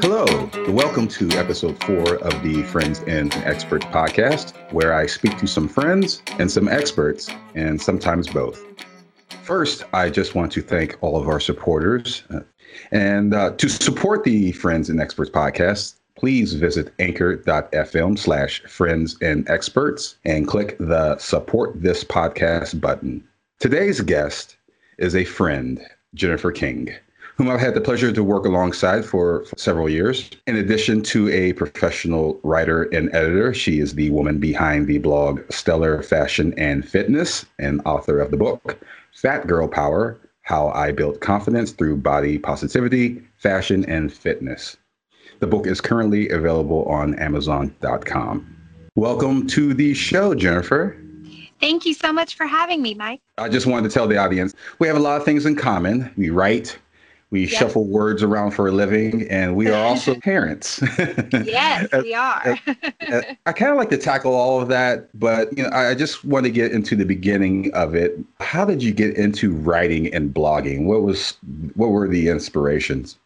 Hello, welcome to episode four of the Friends and Experts podcast, where I speak to some friends and some experts, and sometimes both. First, I just want to thank all of our supporters. And uh, to support the Friends and Experts podcast, please visit anchor.fm slash friends and experts and click the support this podcast button. Today's guest is a friend, Jennifer King, whom I've had the pleasure to work alongside for, for several years. In addition to a professional writer and editor, she is the woman behind the blog Stellar Fashion and Fitness and author of the book Fat Girl Power How I Built Confidence Through Body Positivity, Fashion, and Fitness. The book is currently available on Amazon.com. Welcome to the show, Jennifer. Thank you so much for having me, Mike. I just wanted to tell the audience we have a lot of things in common. We write, we yep. shuffle words around for a living, and we are also parents. yes, we are. I kind of like to tackle all of that, but you know, I just want to get into the beginning of it. How did you get into writing and blogging? What was what were the inspirations?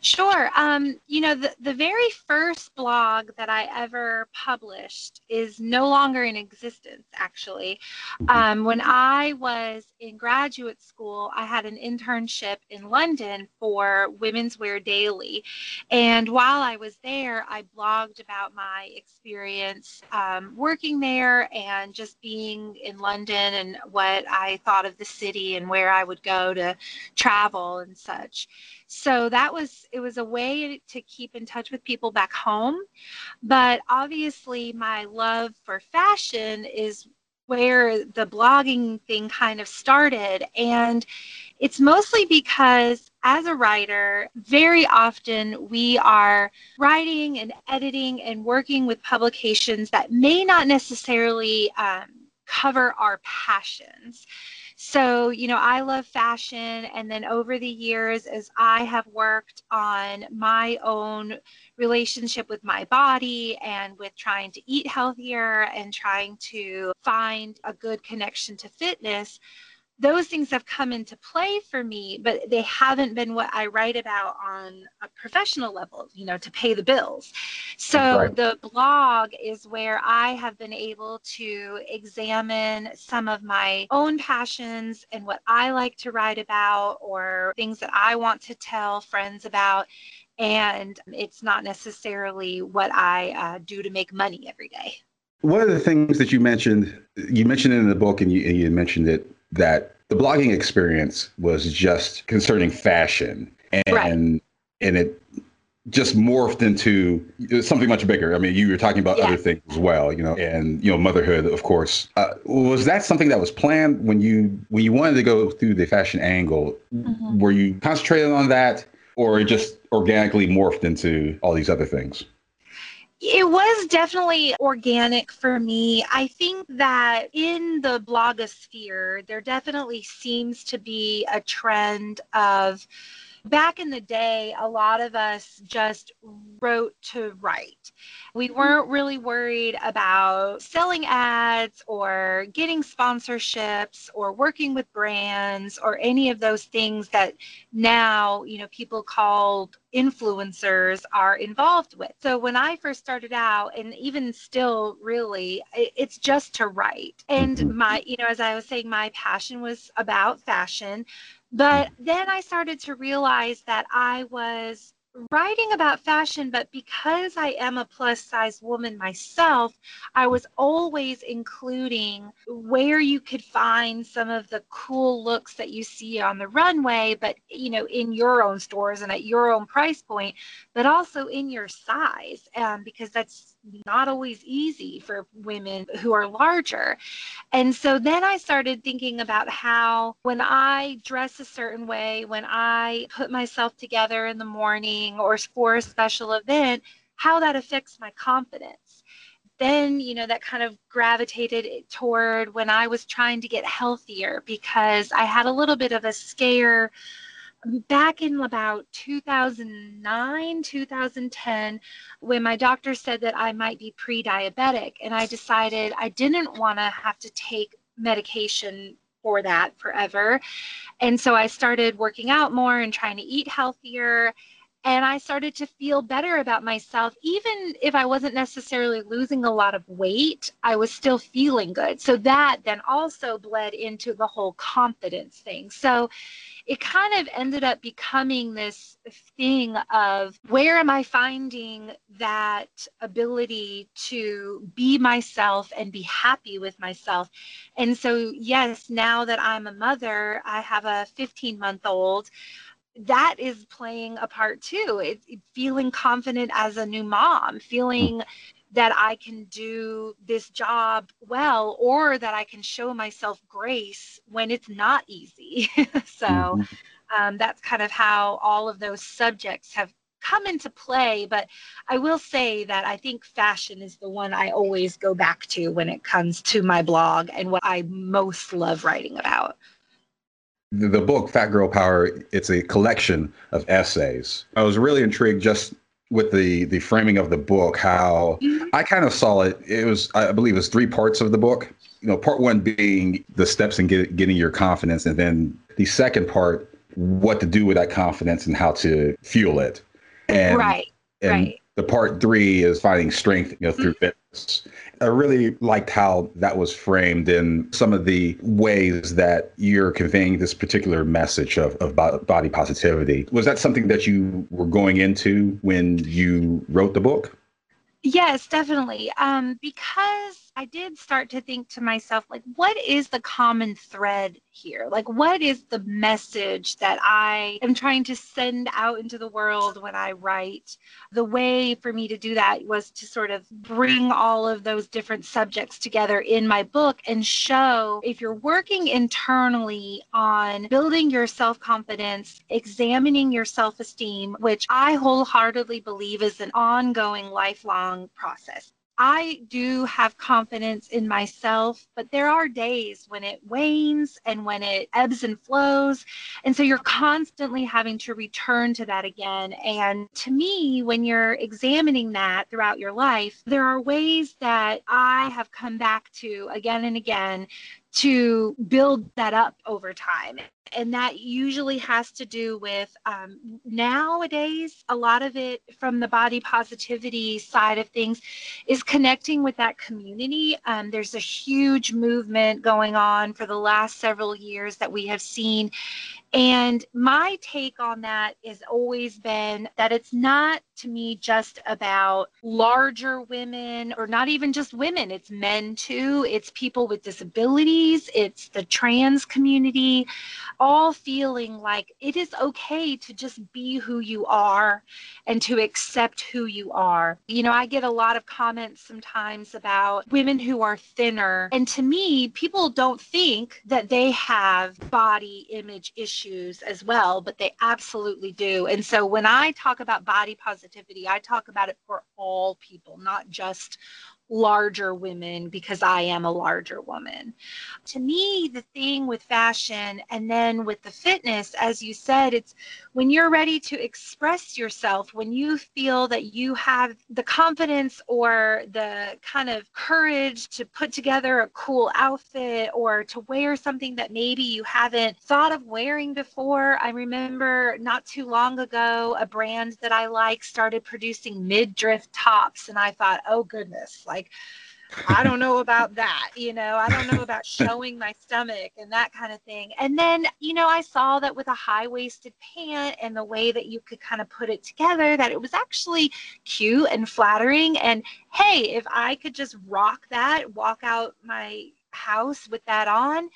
Sure. Um, you know, the, the very first blog that I ever published is no longer in existence, actually. Mm-hmm. Um, when I was in graduate school, I had an internship in London for Women's Wear Daily. And while I was there, I blogged about my experience um, working there and just being in London and what I thought of the city and where I would go to travel and such. So that was, it was a way to keep in touch with people back home. But obviously, my love for fashion is where the blogging thing kind of started. And it's mostly because as a writer, very often we are writing and editing and working with publications that may not necessarily um, cover our passions. So, you know, I love fashion. And then over the years, as I have worked on my own relationship with my body and with trying to eat healthier and trying to find a good connection to fitness, those things have come into play for me, but they haven't been what I write about on a professional level, you know, to pay the bills. So right. the blog is where I have been able to examine some of my own passions and what I like to write about or things that I want to tell friends about. And it's not necessarily what I uh, do to make money every day. One of the things that you mentioned, you mentioned it in the book and you, and you mentioned it that the blogging experience was just concerning fashion and right. and it just morphed into something much bigger. I mean, you were talking about yeah. other things as well, you know, and you know, motherhood, of course. Uh, was that something that was planned when you when you wanted to go through the fashion angle? Mm-hmm. Were you concentrated on that, or it just organically morphed into all these other things? It was definitely organic for me. I think that in the blogosphere, there definitely seems to be a trend of back in the day, a lot of us just wrote to write. We weren't really worried about selling ads or getting sponsorships or working with brands or any of those things that now, you know, people called influencers are involved with. So when I first started out, and even still, really, it's just to write. And mm-hmm. my, you know, as I was saying, my passion was about fashion. But then I started to realize that I was writing about fashion, but because I am a plus size woman myself, I was always including where you could find some of the cool looks that you see on the runway, but you know, in your own stores and at your own price point, but also in your size, um, because that's not always easy for women who are larger. And so then I started thinking about how when I dress a certain way, when I put myself together in the morning, or for a special event, how that affects my confidence. Then, you know, that kind of gravitated toward when I was trying to get healthier because I had a little bit of a scare back in about 2009, 2010, when my doctor said that I might be pre diabetic. And I decided I didn't want to have to take medication for that forever. And so I started working out more and trying to eat healthier and I started to feel better about myself. Even if I wasn't necessarily losing a lot of weight, I was still feeling good. So that then also bled into the whole confidence thing. So it kind of ended up becoming this thing of where am I finding that ability to be myself and be happy with myself? And so, yes, now that I'm a mother, I have a 15 month old that is playing a part too. It's feeling confident as a new mom, feeling that I can do this job well, or that I can show myself grace when it's not easy. so mm-hmm. um, that's kind of how all of those subjects have come into play. But I will say that I think fashion is the one I always go back to when it comes to my blog and what I most love writing about the, book Fat Girl Power, it's a collection of essays. I was really intrigued just with the the framing of the book how mm-hmm. i kind of saw it it was i believe it was three parts of the book you know part one being the steps in get, getting your confidence and then the second part what to do with that confidence and how to fuel it and right and right the part three is finding strength you know through mm-hmm. fitness I really liked how that was framed in some of the ways that you're conveying this particular message of, of body positivity. Was that something that you were going into when you wrote the book? Yes, definitely. Um, because I did start to think to myself, like, what is the common thread here? Like, what is the message that I am trying to send out into the world when I write? The way for me to do that was to sort of bring all of those different subjects together in my book and show if you're working internally on building your self confidence, examining your self esteem, which I wholeheartedly believe is an ongoing, lifelong process. I do have confidence in myself, but there are days when it wanes and when it ebbs and flows. And so you're constantly having to return to that again. And to me, when you're examining that throughout your life, there are ways that I have come back to again and again to build that up over time. And that usually has to do with um, nowadays, a lot of it from the body positivity side of things is connecting with that community. Um, there's a huge movement going on for the last several years that we have seen. And my take on that has always been that it's not to me just about larger women or not even just women, it's men too, it's people with disabilities, it's the trans community, all feeling like it is okay to just be who you are and to accept who you are. You know, I get a lot of comments sometimes about women who are thinner. And to me, people don't think that they have body image issues as well, but they absolutely do. And so when I talk about body positivity, I talk about it for all people, not just larger women because I am a larger woman. To me, the thing with fashion and then with the fitness, as you said, it's when you're ready to express yourself, when you feel that you have the confidence or the kind of courage to put together a cool outfit or to wear something that maybe you haven't thought of wearing before. I remember not too long ago, a brand that I like started producing midriff tops, and I thought, oh goodness, like like I don't know about that, you know, I don't know about showing my stomach and that kind of thing. And then, you know, I saw that with a high waisted pant and the way that you could kind of put it together, that it was actually cute and flattering. And hey, if I could just rock that, walk out my house with that on,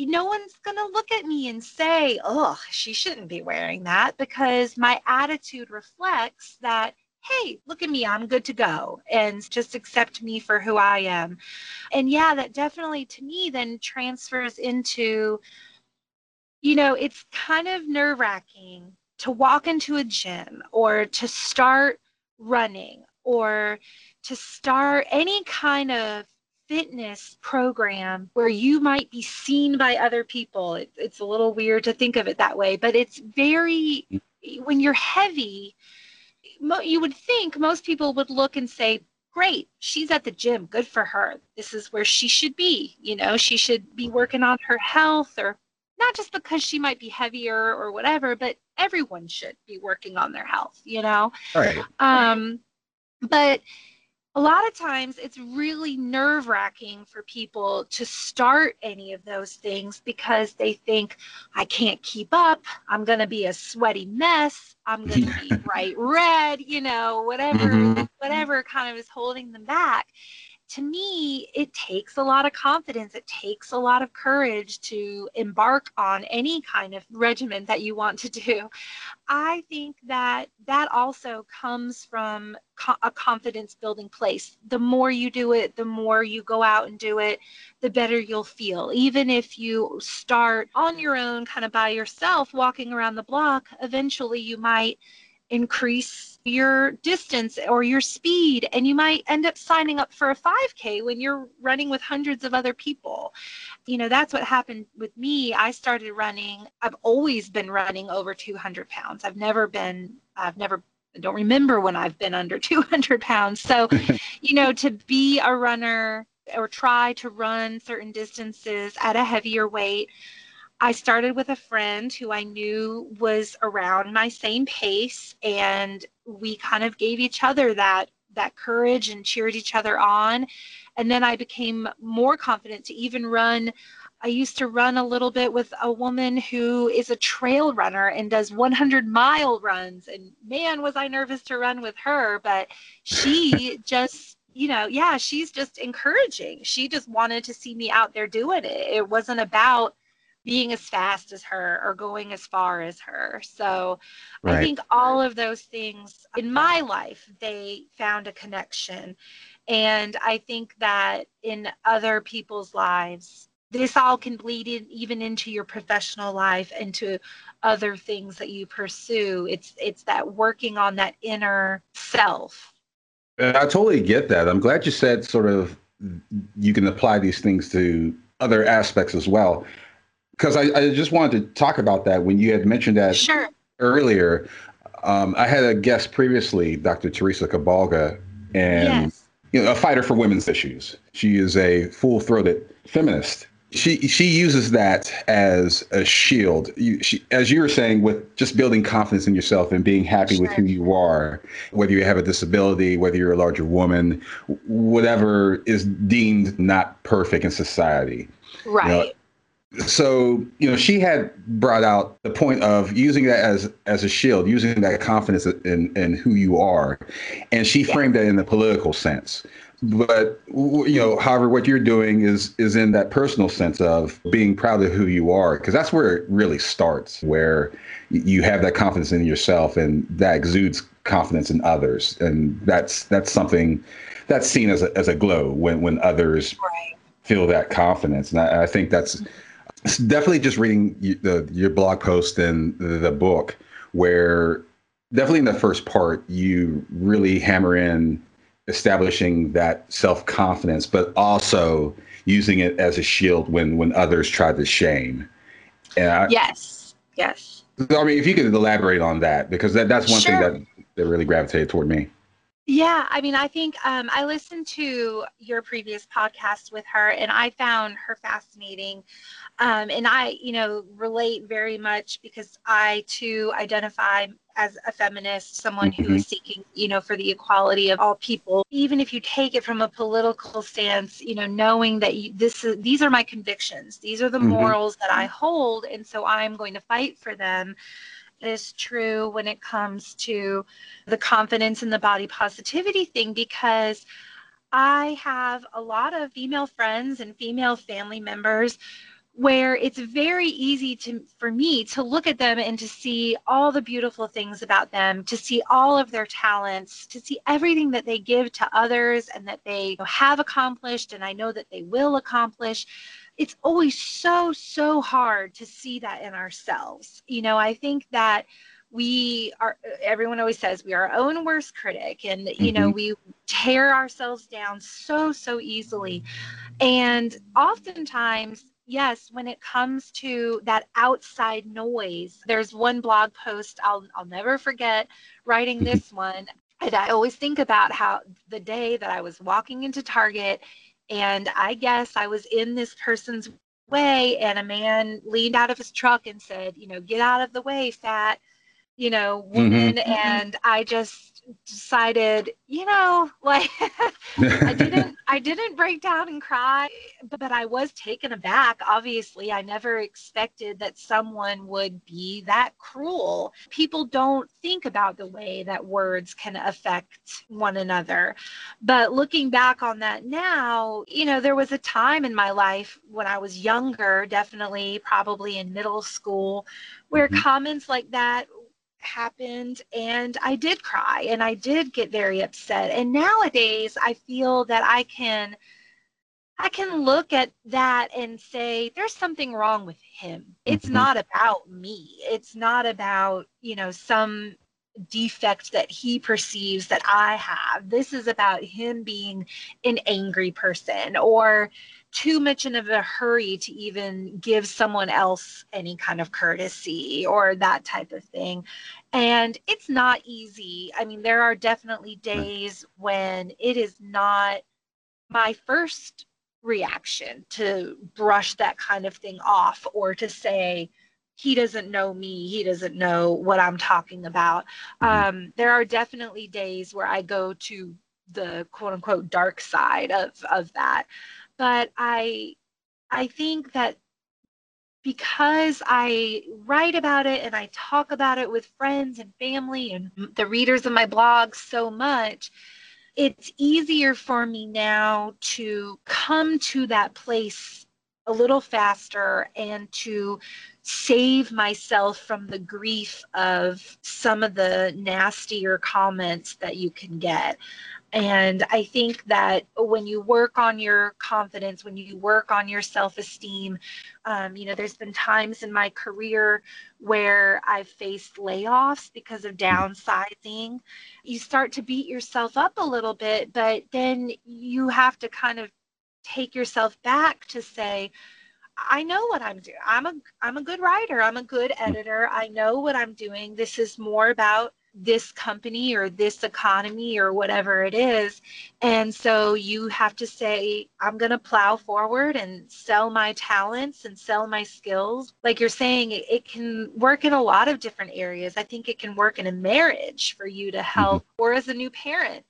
no one's going to look at me and say, oh, she shouldn't be wearing that because my attitude reflects that hey, look at me, I'm good to go, and just accept me for who I am. And yeah, that definitely to me then transfers into, you know, it's kind of nerve wracking to walk into a gym or to start running or to start any kind of fitness program where you might be seen by other people. It, it's a little weird to think of it that way, but it's very, when you're heavy, you would think most people would look and say, great she's at the gym. Good for her. This is where she should be. You know she should be working on her health or not just because she might be heavier or whatever but everyone should be working on their health you know? Right. Um but a lot of times it's really nerve wracking for people to start any of those things because they think, I can't keep up. I'm going to be a sweaty mess. I'm going to be bright red, you know, whatever, mm-hmm. whatever kind of is holding them back to me, it takes a lot of confidence. It takes a lot of courage to embark on any kind of regimen that you want to do. I think that that also comes from co- a confidence building place. The more you do it, the more you go out and do it, the better you'll feel. Even if you start on your own, kind of by yourself, walking around the block, eventually you might increase your distance or your speed and you might end up signing up for a 5k when you're running with hundreds of other people. You know that's what happened with me. I started running i've always been running over 200 pounds. I've never been i've never I don't remember when I've been under 200 pounds. So, you know, to be a runner or try to run certain distances at a heavier weight, I started with a friend who I knew was around my same pace, and we kind of gave each other that that courage and cheered each other on. And then I became more confident to even run. I used to run a little bit with a woman who is a trail runner and does 100 mile runs. And man, was I nervous to run with her, but she just you know, yeah, she's just encouraging. She just wanted to see me out there doing it. It wasn't about being as fast as her or going as far as her. So right. I think all of those things in my life, they found a connection. And I think that in other people's lives, this all can bleed in even into your professional life and to other things that you pursue. It's it's that working on that inner self. I totally get that. I'm glad you said sort of you can apply these things to other aspects as well because I, I, just wanted to talk about that when you had mentioned that sure. earlier. Um, I had a guest previously, Dr. Teresa Cabalga, and yes. you know, a fighter for women's issues. She is a full-throated feminist. She she uses that as a shield. You, she, as you were saying, with just building confidence in yourself and being happy sure. with who you are, whether you have a disability, whether you're a larger woman, whatever is deemed not perfect in society. Right. You know, so you know she had brought out the point of using that as as a shield using that confidence in in who you are. And she framed that in the political sense. But you know however what you're doing is is in that personal sense of being proud of who you are because that's where it really starts where you have that confidence in yourself and that exudes confidence in others. And that's that's something that's seen as a, as a glow when when others right. feel that confidence. And I, I think that's mm-hmm. Definitely just reading the, your blog post and the, book, where definitely in the first part you really hammer in establishing that self confidence, but also using it as a shield when when others try to shame. I, yes, yes. I mean, if you could elaborate on that, because that, that's one sure. thing that, that really gravitated toward me. Yeah, I mean, I think um, I listened to your previous podcast with her, and I found her fascinating. Um, and I, you know, relate very much because I too identify as a feminist, someone mm-hmm. who is seeking, you know, for the equality of all people. Even if you take it from a political stance, you know, knowing that you, this is, these are my convictions, these are the mm-hmm. morals that I hold, and so I'm going to fight for them is true when it comes to the confidence and the body positivity thing because I have a lot of female friends and female family members where it's very easy to for me to look at them and to see all the beautiful things about them to see all of their talents to see everything that they give to others and that they have accomplished and I know that they will accomplish it's always so so hard to see that in ourselves. You know i think that we are everyone always says we are our own worst critic and you mm-hmm. know we tear ourselves down so so easily. And oftentimes yes when it comes to that outside noise there's one blog post i'll i'll never forget writing this one And I always think about how the day that I was walking into Target and I guess I was in this person's way and a man leaned out of his truck and said, you know, get out of the way, fat, you know, woman. Mm-hmm. And I just decided, you know, like I didn't I didn't break down and cry, but, but I was taken aback. Obviously, I never expected that someone would be that cruel. People don't think about the way that words can affect one another. But looking back on that now, you know, there was a time in my life when I was younger, definitely probably in middle school, where mm-hmm. comments like that happened and I did cry and I did get very upset. And nowadays I feel that I can I can look at that and say there's something wrong with him. It's mm-hmm. not about me. It's not about, you know, some defect that he perceives that I have. This is about him being an angry person or too much in a hurry to even give someone else any kind of courtesy or that type of thing. And it's not easy. I mean, there are definitely days when it is not my first reaction to brush that kind of thing off or to say, he doesn't know me he doesn't know what i'm talking about mm-hmm. um, there are definitely days where i go to the quote unquote dark side of of that but I I think that because I write about it and I talk about it with friends and family and the readers of my blog so much, it's easier for me now to come to that place a little faster and to save myself from the grief of some of the nastier comments that you can get. And I think that when you work on your confidence, when you work on your self esteem, um, you know, there's been times in my career where I've faced layoffs because of downsizing. You start to beat yourself up a little bit, but then you have to kind of take yourself back to say, I know what I'm doing. I'm a I'm a good writer. I'm a good editor. I know what I'm doing. This is more about this company or this economy or whatever it is. And so you have to say, I'm going to plow forward and sell my talents and sell my skills. Like you're saying, it, it, can work in a lot of different areas. I think it can work in a marriage for you to mm-hmm. help, mm-hmm. or as a new parent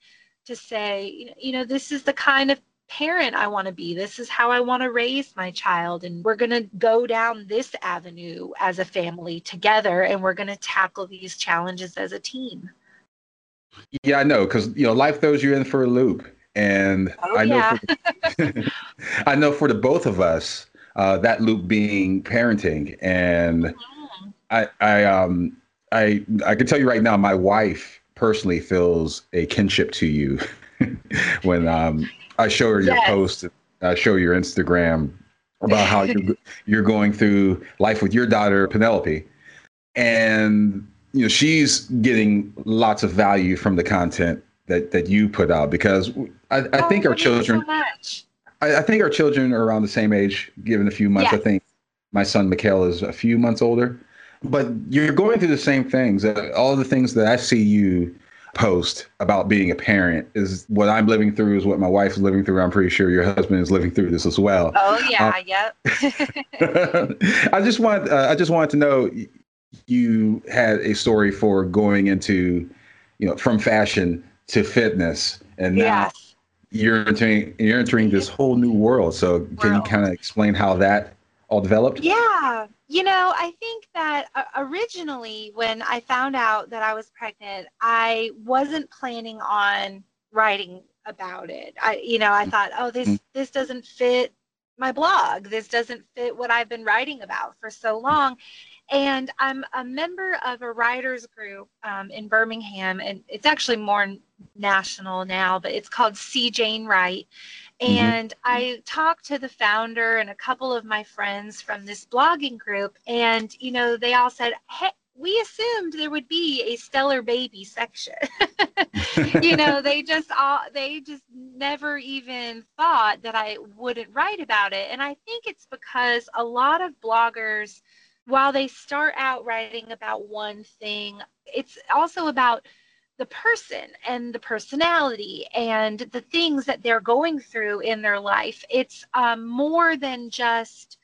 to say, you know, this is the kind of parent I want to be. This is how I want to raise my child. And we're going to go down this avenue as a family together and we're going to tackle these challenges as a team. Yeah, I know. Because, you know, life throws you in for a loop. And oh, I know, yeah. for, I know for the both of us, uh, that loop being parenting. And mm-hmm. I, I, um, I, I can tell you right now, my wife personally feels a kinship to you when um, I show her your yes. post. I show your Instagram about how you're, you're going through life with your daughter Penelope, and you know she's getting lots of value from the content that that you put out because I, I oh, think our children. So I, I, think our children are around the same age, given a few months. Yes. I think my son Mikhail is a few months older, but you're going through the same things. Uh, all the things that I see you post about being a parent is what I'm living through, is what my wife is living through. I'm pretty sure your husband is living through this as well. Oh yeah, uh, yep. I just want uh, I just wanted to know you had a story for going into you know from fashion to fitness, and now yes. you're entering you're entering this whole new world. So can world. you kind of explain how that all developed? Yeah. You know, I think that uh, originally when I found out that I was pregnant, I wasn't planning on writing about it. I you know, I thought, "Oh, this mm-hmm. this doesn't fit my blog. This doesn't fit what I've been writing about for so long." And I'm a member of a writers group um, in Birmingham, and it's actually more national now, but it's called See Jane Write. Mm-hmm. And mm-hmm. I talked to the founder and a couple of my friends from this blogging group, and you know, they all said, "Hey, we assumed there would be a stellar baby section. you know, they just all they just never even thought that I wouldn't write about it. And I think it's because a lot of bloggers while they start out writing about one thing, it's also about the person and the personality and the things that they're going through in their life. It's um, more than just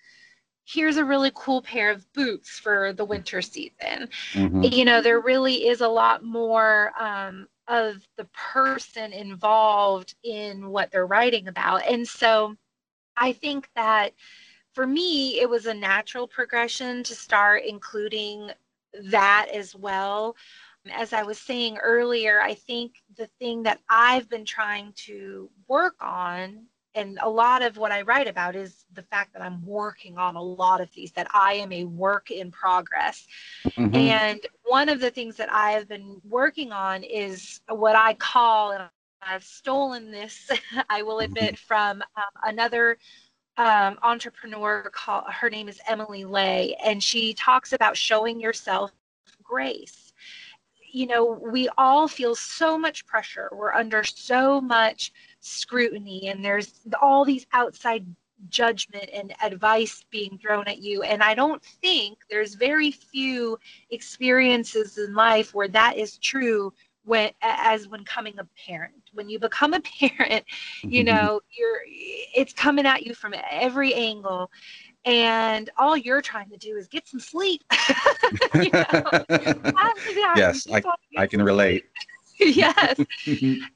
here's a really cool pair of boots for the winter season. Mm-hmm. You know, there really is a lot more um, of the person involved in what they're writing about. And so I think that for me, it was a natural progression to start including that as well. As I was saying earlier, I think the thing that I've been trying to work on and a lot of what I write about is the fact that I'm working on a lot of these, that I am a work in progress. Mm-hmm. And one of the things that I have been working on is what I call, and I've stolen this, I will mm-hmm. admit, from um, another um, entrepreneur called, her name is Emily Ley, and she talks about showing yourself grace. You know, we all feel so much pressure. We're under so much scrutiny and there's all these outside judgment and advice being thrown at you and i don't think there's very few experiences in life where that is true when as when coming a parent when you become a parent you mm-hmm. know you're it's coming at you from every angle and all you're trying to do is get some sleep. Yes I, I can relate. Yes.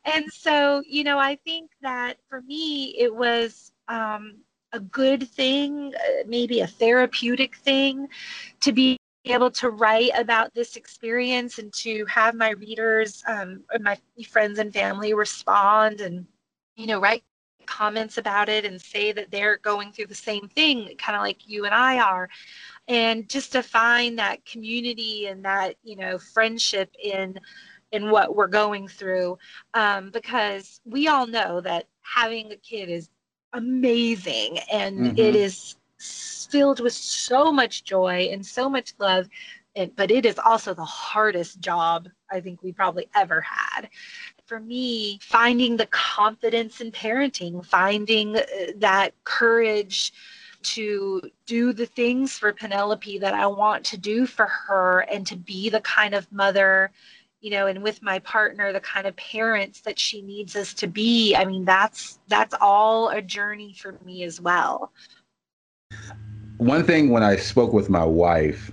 and so, you know, I think that for me, it was um, a good thing, uh, maybe a therapeutic thing to be able to write about this experience and to have my readers, um, my friends and family respond and, you know, write comments about it and say that they're going through the same thing, kind of like you and I are. And just to find that community and that, you know, friendship in in what we're going through um, because we all know that having a kid is amazing and mm-hmm. it is filled with so much joy and so much love and, but it is also the hardest job i think we probably ever had. For me finding the confidence in parenting finding uh, that courage to do the things for Penelope that I want to do for her and to be the kind of mother you know and with my partner the kind of parents that she needs us to be. I mean that's that's all a journey for me as well. One thing when i spoke with my wife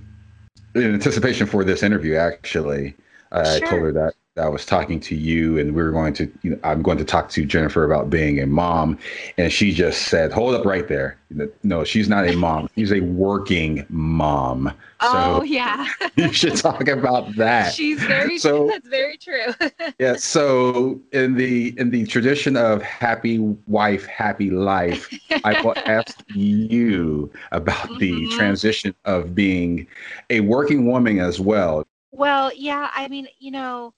in anticipation for this interview actually. I told her that I was talking to you and we were going to, you know, I'm going to talk to Jennifer about being a mom. And she just said, hold up right there. No, she's not a mom. She's a working mom. Oh, so yeah. you should talk about that. She's very, so, that's very true. yeah. So in the, in the tradition of happy wife, happy life, I will ask you about mm-hmm. the transition of being a working woman as well. Well, yeah. I mean, you know,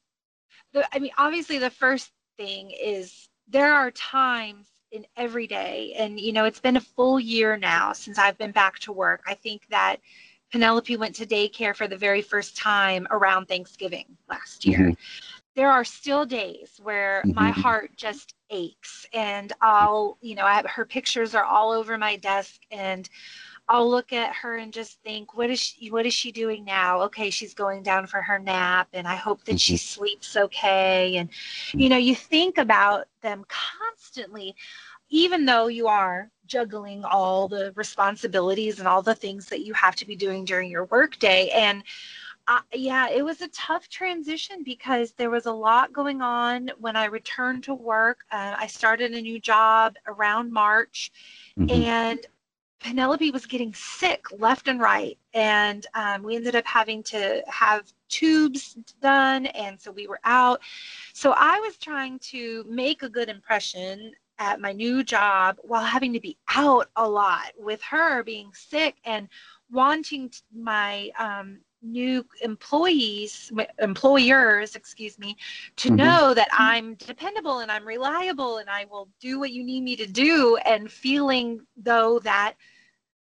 the, I mean, obviously, the first thing is there are times in every day, and you know, it's been a full year now since I've been back to work. I think that Penelope went to daycare for the very first time around Thanksgiving last year. Mm-hmm. There are still days where mm-hmm. my heart just aches, and I'll, you know, I have, her pictures are all over my desk, and I'll look at her and just think, what is she, what is she doing now? Okay, she's going down for her nap, and I hope that she mm-hmm. sleeps okay. And you know, you think about them constantly, even though you are juggling all the responsibilities and all the things that you have to be doing during your workday. And uh, yeah, it was a tough transition because there was a lot going on when I returned to work. Uh, I started a new job around March, mm-hmm. and Penelope was getting sick left and right, and um, we ended up having to have tubes done, and so we were out. So I was trying to make a good impression at my new job while having to be out a lot with her being sick and wanting my um, new employees employers excuse me to mm-hmm. know that i'm dependable and i'm reliable and i will do what you need me to do and feeling though that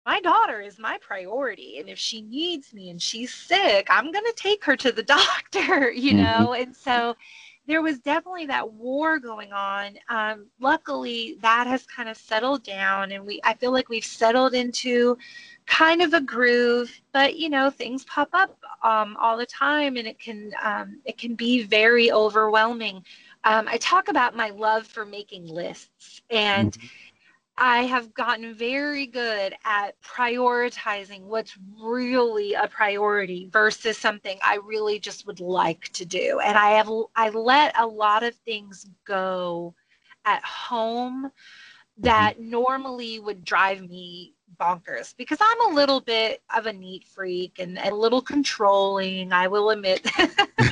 my daughter is my priority and if she needs me and she's sick i'm going to take her to the doctor you mm-hmm. know and so there was definitely that war going on. Um, luckily, that has kind of settled down, and we I feel like we've settled into kind of a groove. But you know, things pop up um, all the time, and it can um, it can be very overwhelming. Um, I talk about my love for making lists, and mm-hmm. I have gotten very good at prioritizing what's really a priority versus something I really just would like to do. And I have I let a lot of things go at home that mm-hmm. normally would drive me bonkers because I'm a little bit of a neat freak and, a little controlling, I will admit.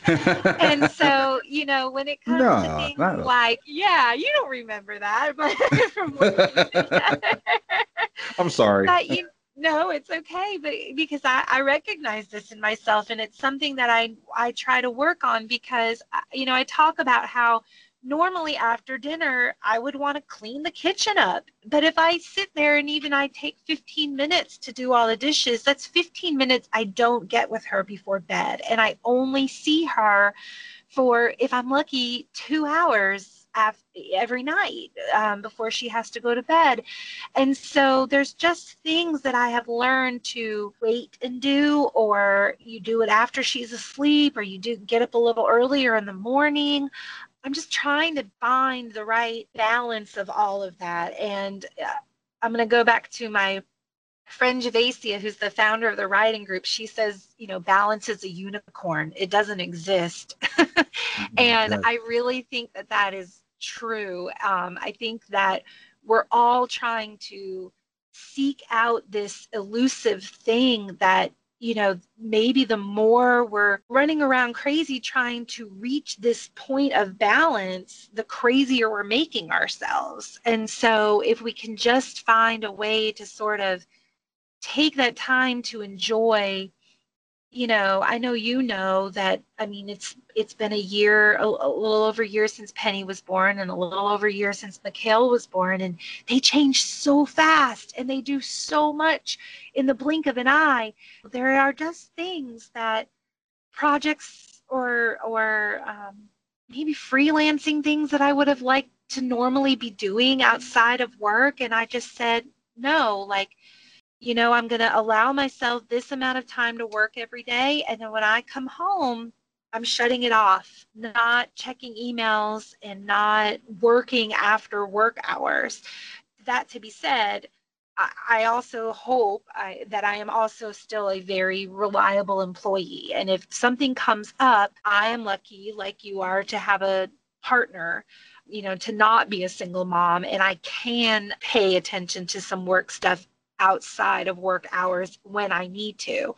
and so, you know, when it comes no, to things like, yeah, you don't remember that, but from I'm sorry. But, you, no, it's okay, but because I, I recognize this in myself, and it's something that I I try to work on because uh, you know I talk about how normally after dinner I would want to clean the kitchen up. But if I sit there and even I take 15 minutes to do all the dishes, that's 15 minutes I don't get with her before bed. And I only see her for, if I'm lucky, two hours every night um, before she has to go to bed. And so there's just things that I have learned to wait and do, or you do it after she's asleep, or you do get up a little earlier in the morning. I'm just trying to find the right balance of all of that. And uh, I'm going to go back to my friend Javacia, who's the founder of the writing group. She says, you know, balance is a unicorn. It doesn't exist. Mm-hmm. and I really think that that is true. Um, I think that we're all trying to seek out this elusive thing that you know, maybe the more we're running around crazy trying to reach this point of balance, the crazier we're making ourselves. And so, if we can just find a way to sort of take that time to enjoy you know, I know you know that. I mean, it's it's been a year, a, a, little over a year since Penny was born, and a little over a year since Mikhail was born, and they change so fast, and they do so much in the blink of an eye. There are just things that projects or or um, maybe freelancing things that I would have liked to normally be doing outside of work, and I just said no, like you know, I'm going to allow myself this amount of time to work every day. And then when I come home, I'm shutting it off, not checking emails and not working after work hours. That to be said, I also hope I, that I am also still a very reliable employee. And if something comes up, I am lucky, like you are, to have a partner, you know, to not be a single mom. And I can pay attention to some work stuff outside of work hours when I need to.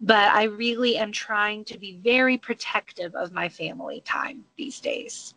But I really am trying to be very protective of my family time these days.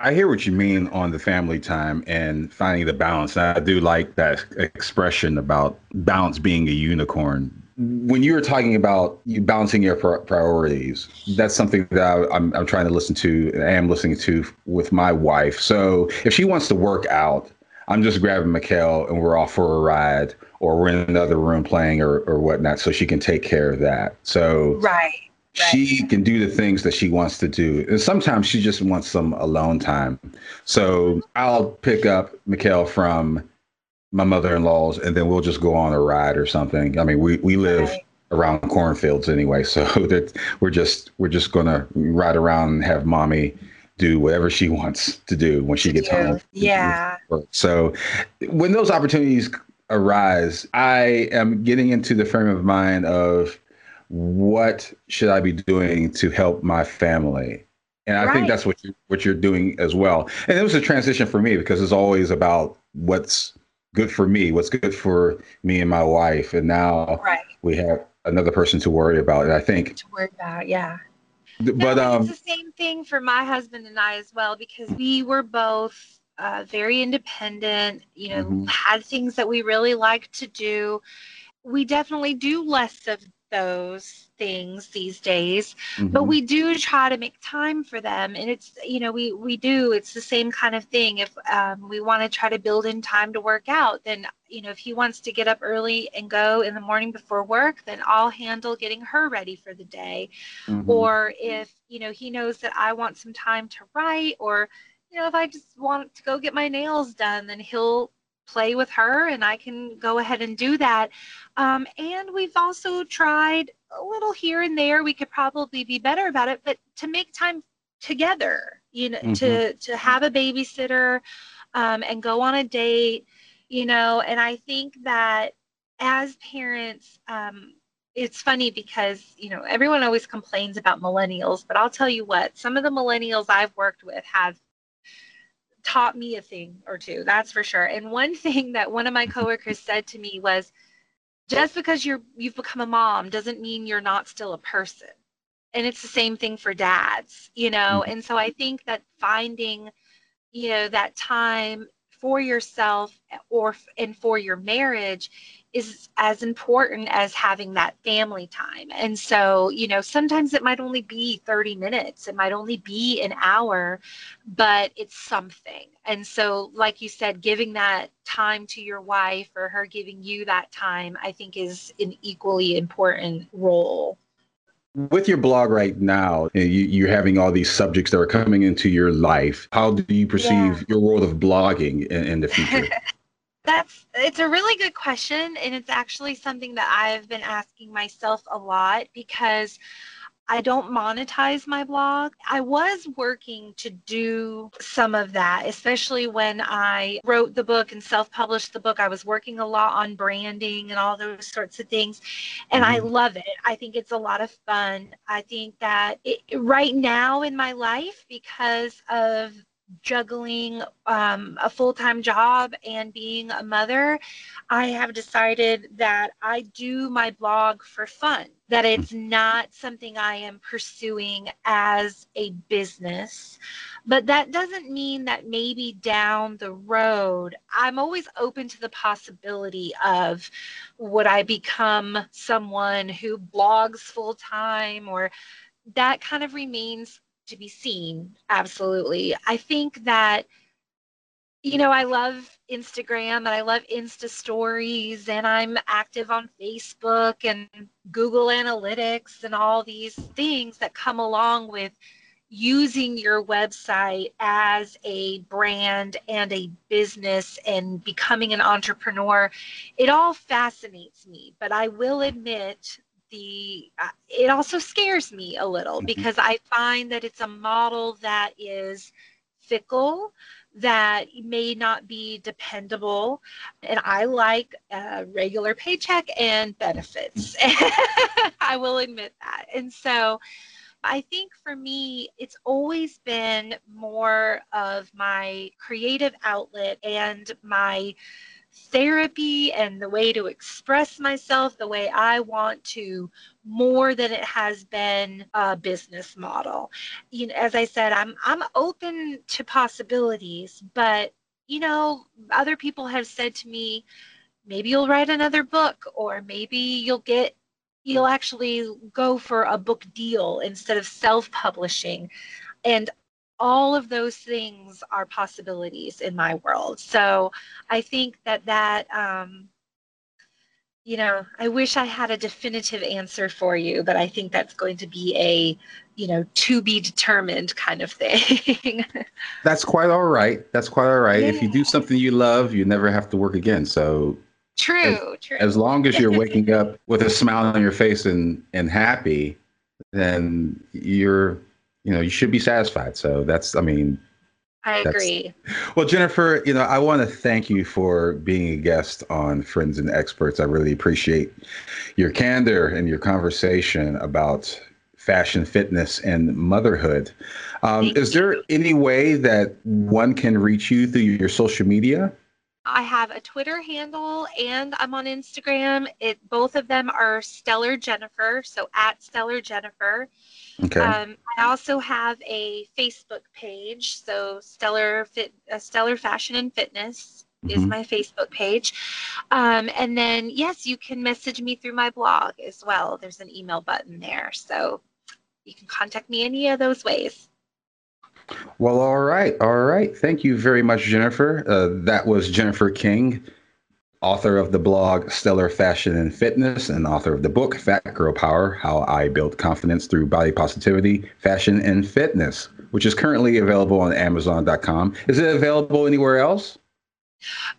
I hear what you mean on the family time and finding the balance. I do like that expression about balance being a unicorn. When you were talking about you balancing your priorities, that's something that I, I'm, I'm trying to listen to. And I am listening to with my wife. So if she wants to work out, I'm just grabbing Mikhail and we're off for a ride, or we're in another room playing or, or whatnot, so she can take care of that. So right. She right. can do the things that she wants to do. And sometimes she just wants some alone time. So I'll pick up Mikhail from my mother-in-law's and then we'll just go on a ride or something. I mean, we, we live right. around cornfields anyway, so that we're just we're just gonna ride around and have mommy do whatever she wants to do when she gets home. Yeah. So when those opportunities arise, I am getting into the frame of mind of what should I be doing to help my family? And I right. think that's what you what you're doing as well. And it was a transition for me because it's always about what's good for me, what's good for me and my wife. And now right. we have another person to worry about. And I think to worry about, yeah but no, um, it's the same thing for my husband and I as well because we were both uh, very independent. You know, mm-hmm. had things that we really liked to do. We definitely do less of those things these days mm-hmm. but we do try to make time for them and it's you know we we do it's the same kind of thing if um, we want to try to build in time to work out then you know if he wants to get up early and go in the morning before work then i'll handle getting her ready for the day mm-hmm. or if you know he knows that i want some time to write or you know if i just want to go get my nails done then he'll play with her and I can go ahead and do that. Um, and we've also tried a little here and there. We could probably be better about it, but to make time together, you know, mm-hmm. to to have a babysitter um, and go on a date, you know. And I think that as parents, um, it's funny because you know everyone always complains about millennials, but I'll tell you what, some of the millennials I've worked with have taught me a thing or two, that's for sure. And one thing that one of my coworkers said to me was, just because you're you've become a mom doesn't mean you're not still a person. And it's the same thing for dads, you know. Mm-hmm. And so I think that finding, you know, that time for yourself or and for your marriage is as important as having that family time. And so, you know, sometimes it might only be 30 minutes, it might only be an hour, but it's something. And so, like you said, giving that time to your wife or her giving you that time, I think is an equally important role. With your blog right now, you, are having all these subjects that are coming into your life. How do you perceive yeah. your world of blogging in, in the future? That's it's a really good question and it's actually something that I've been asking myself a lot because I don't monetize my blog. I was working to do some of that, especially when I wrote the book and self published the book. I was working a lot on branding and all those sorts of things. And mm-hmm. I love it. I think it's a lot of fun. I think that it, right now in my life, because of juggling um, a full time job and being a mother, I have decided that I do my blog for fun, that it's not something I am pursuing as a business. But that doesn't mean that maybe down the road, I'm always open to the possibility of would I become someone who blogs full time or that kind of remains to be seen. Absolutely. I think that, you know, I love Instagram and I love Insta stories and I'm active on Facebook and Google Analytics and all these things that come along with using your website as a brand and a business and becoming an entrepreneur. It all fascinates me, but I will admit the uh, it also scares me a little mm-hmm. because I find that it's a model that is fickle that may not be dependable and I like a regular paycheck and benefits. I will admit that. And so I think for me, it's always been more of my creative outlet and my therapy and the way to express myself the way I want to more than it has been a business model. You know, as I said, I'm I'm open to possibilities, but you know, other people have said to me, maybe you'll write another book or maybe you'll get you'll actually go for a book deal instead of self-publishing. And all of those things are possibilities in my world. So I think that that, um, you know, I wish I had a definitive answer for you, but I think that's going to be a, you know, to be determined kind of thing. that's quite all right. That's quite all right. Yeah. If you do something you love, you never have to work again. So true, as, true. As long as you're waking up with a smile on your face and and happy, then you're you know you should be satisfied so that's i mean I agree. Well, Jennifer, you know, I want to thank you for being a guest on Friends and Experts. I really appreciate your candor and your conversation about fashion, fitness, and motherhood. Um, is there any way that one can reach you through your social media? I have a Twitter handle and I'm on Instagram. It both of them are Stellar Jennifer, so at Stellar Jennifer. Okay. Um, I also have a Facebook page, so Stellar Fit, uh, Stellar Fashion and Fitness. is mm-hmm. my Facebook page. Um, and then, yes, you can message me through my blog as well. There's an email button there. So you can contact me any of those ways. Well, all right. All right. Thank you very much, Jennifer. Uh, that was Jennifer King, author of the blog Stellar Fashion and Fitness and author of the book Fat Girl Power How I Built Confidence Through Body Positivity, Fashion, and Fitness, which is currently available on Amazon.com. Is it available anywhere else?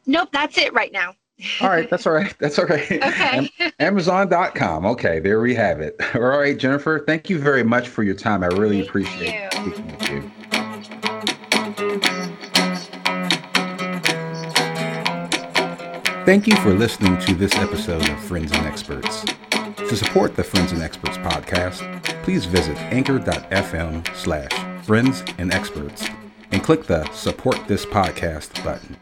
Nope, that's it right now. all right, that's all right. That's all right. Okay. Amazon.com. Okay, there we have it. All right, Jennifer, thank you very much for your time. I really thank appreciate you. speaking with you. Thank you for listening to this episode of Friends and Experts. To support the Friends and Experts podcast, please visit anchor.fm slash friends and experts and click the support this podcast button.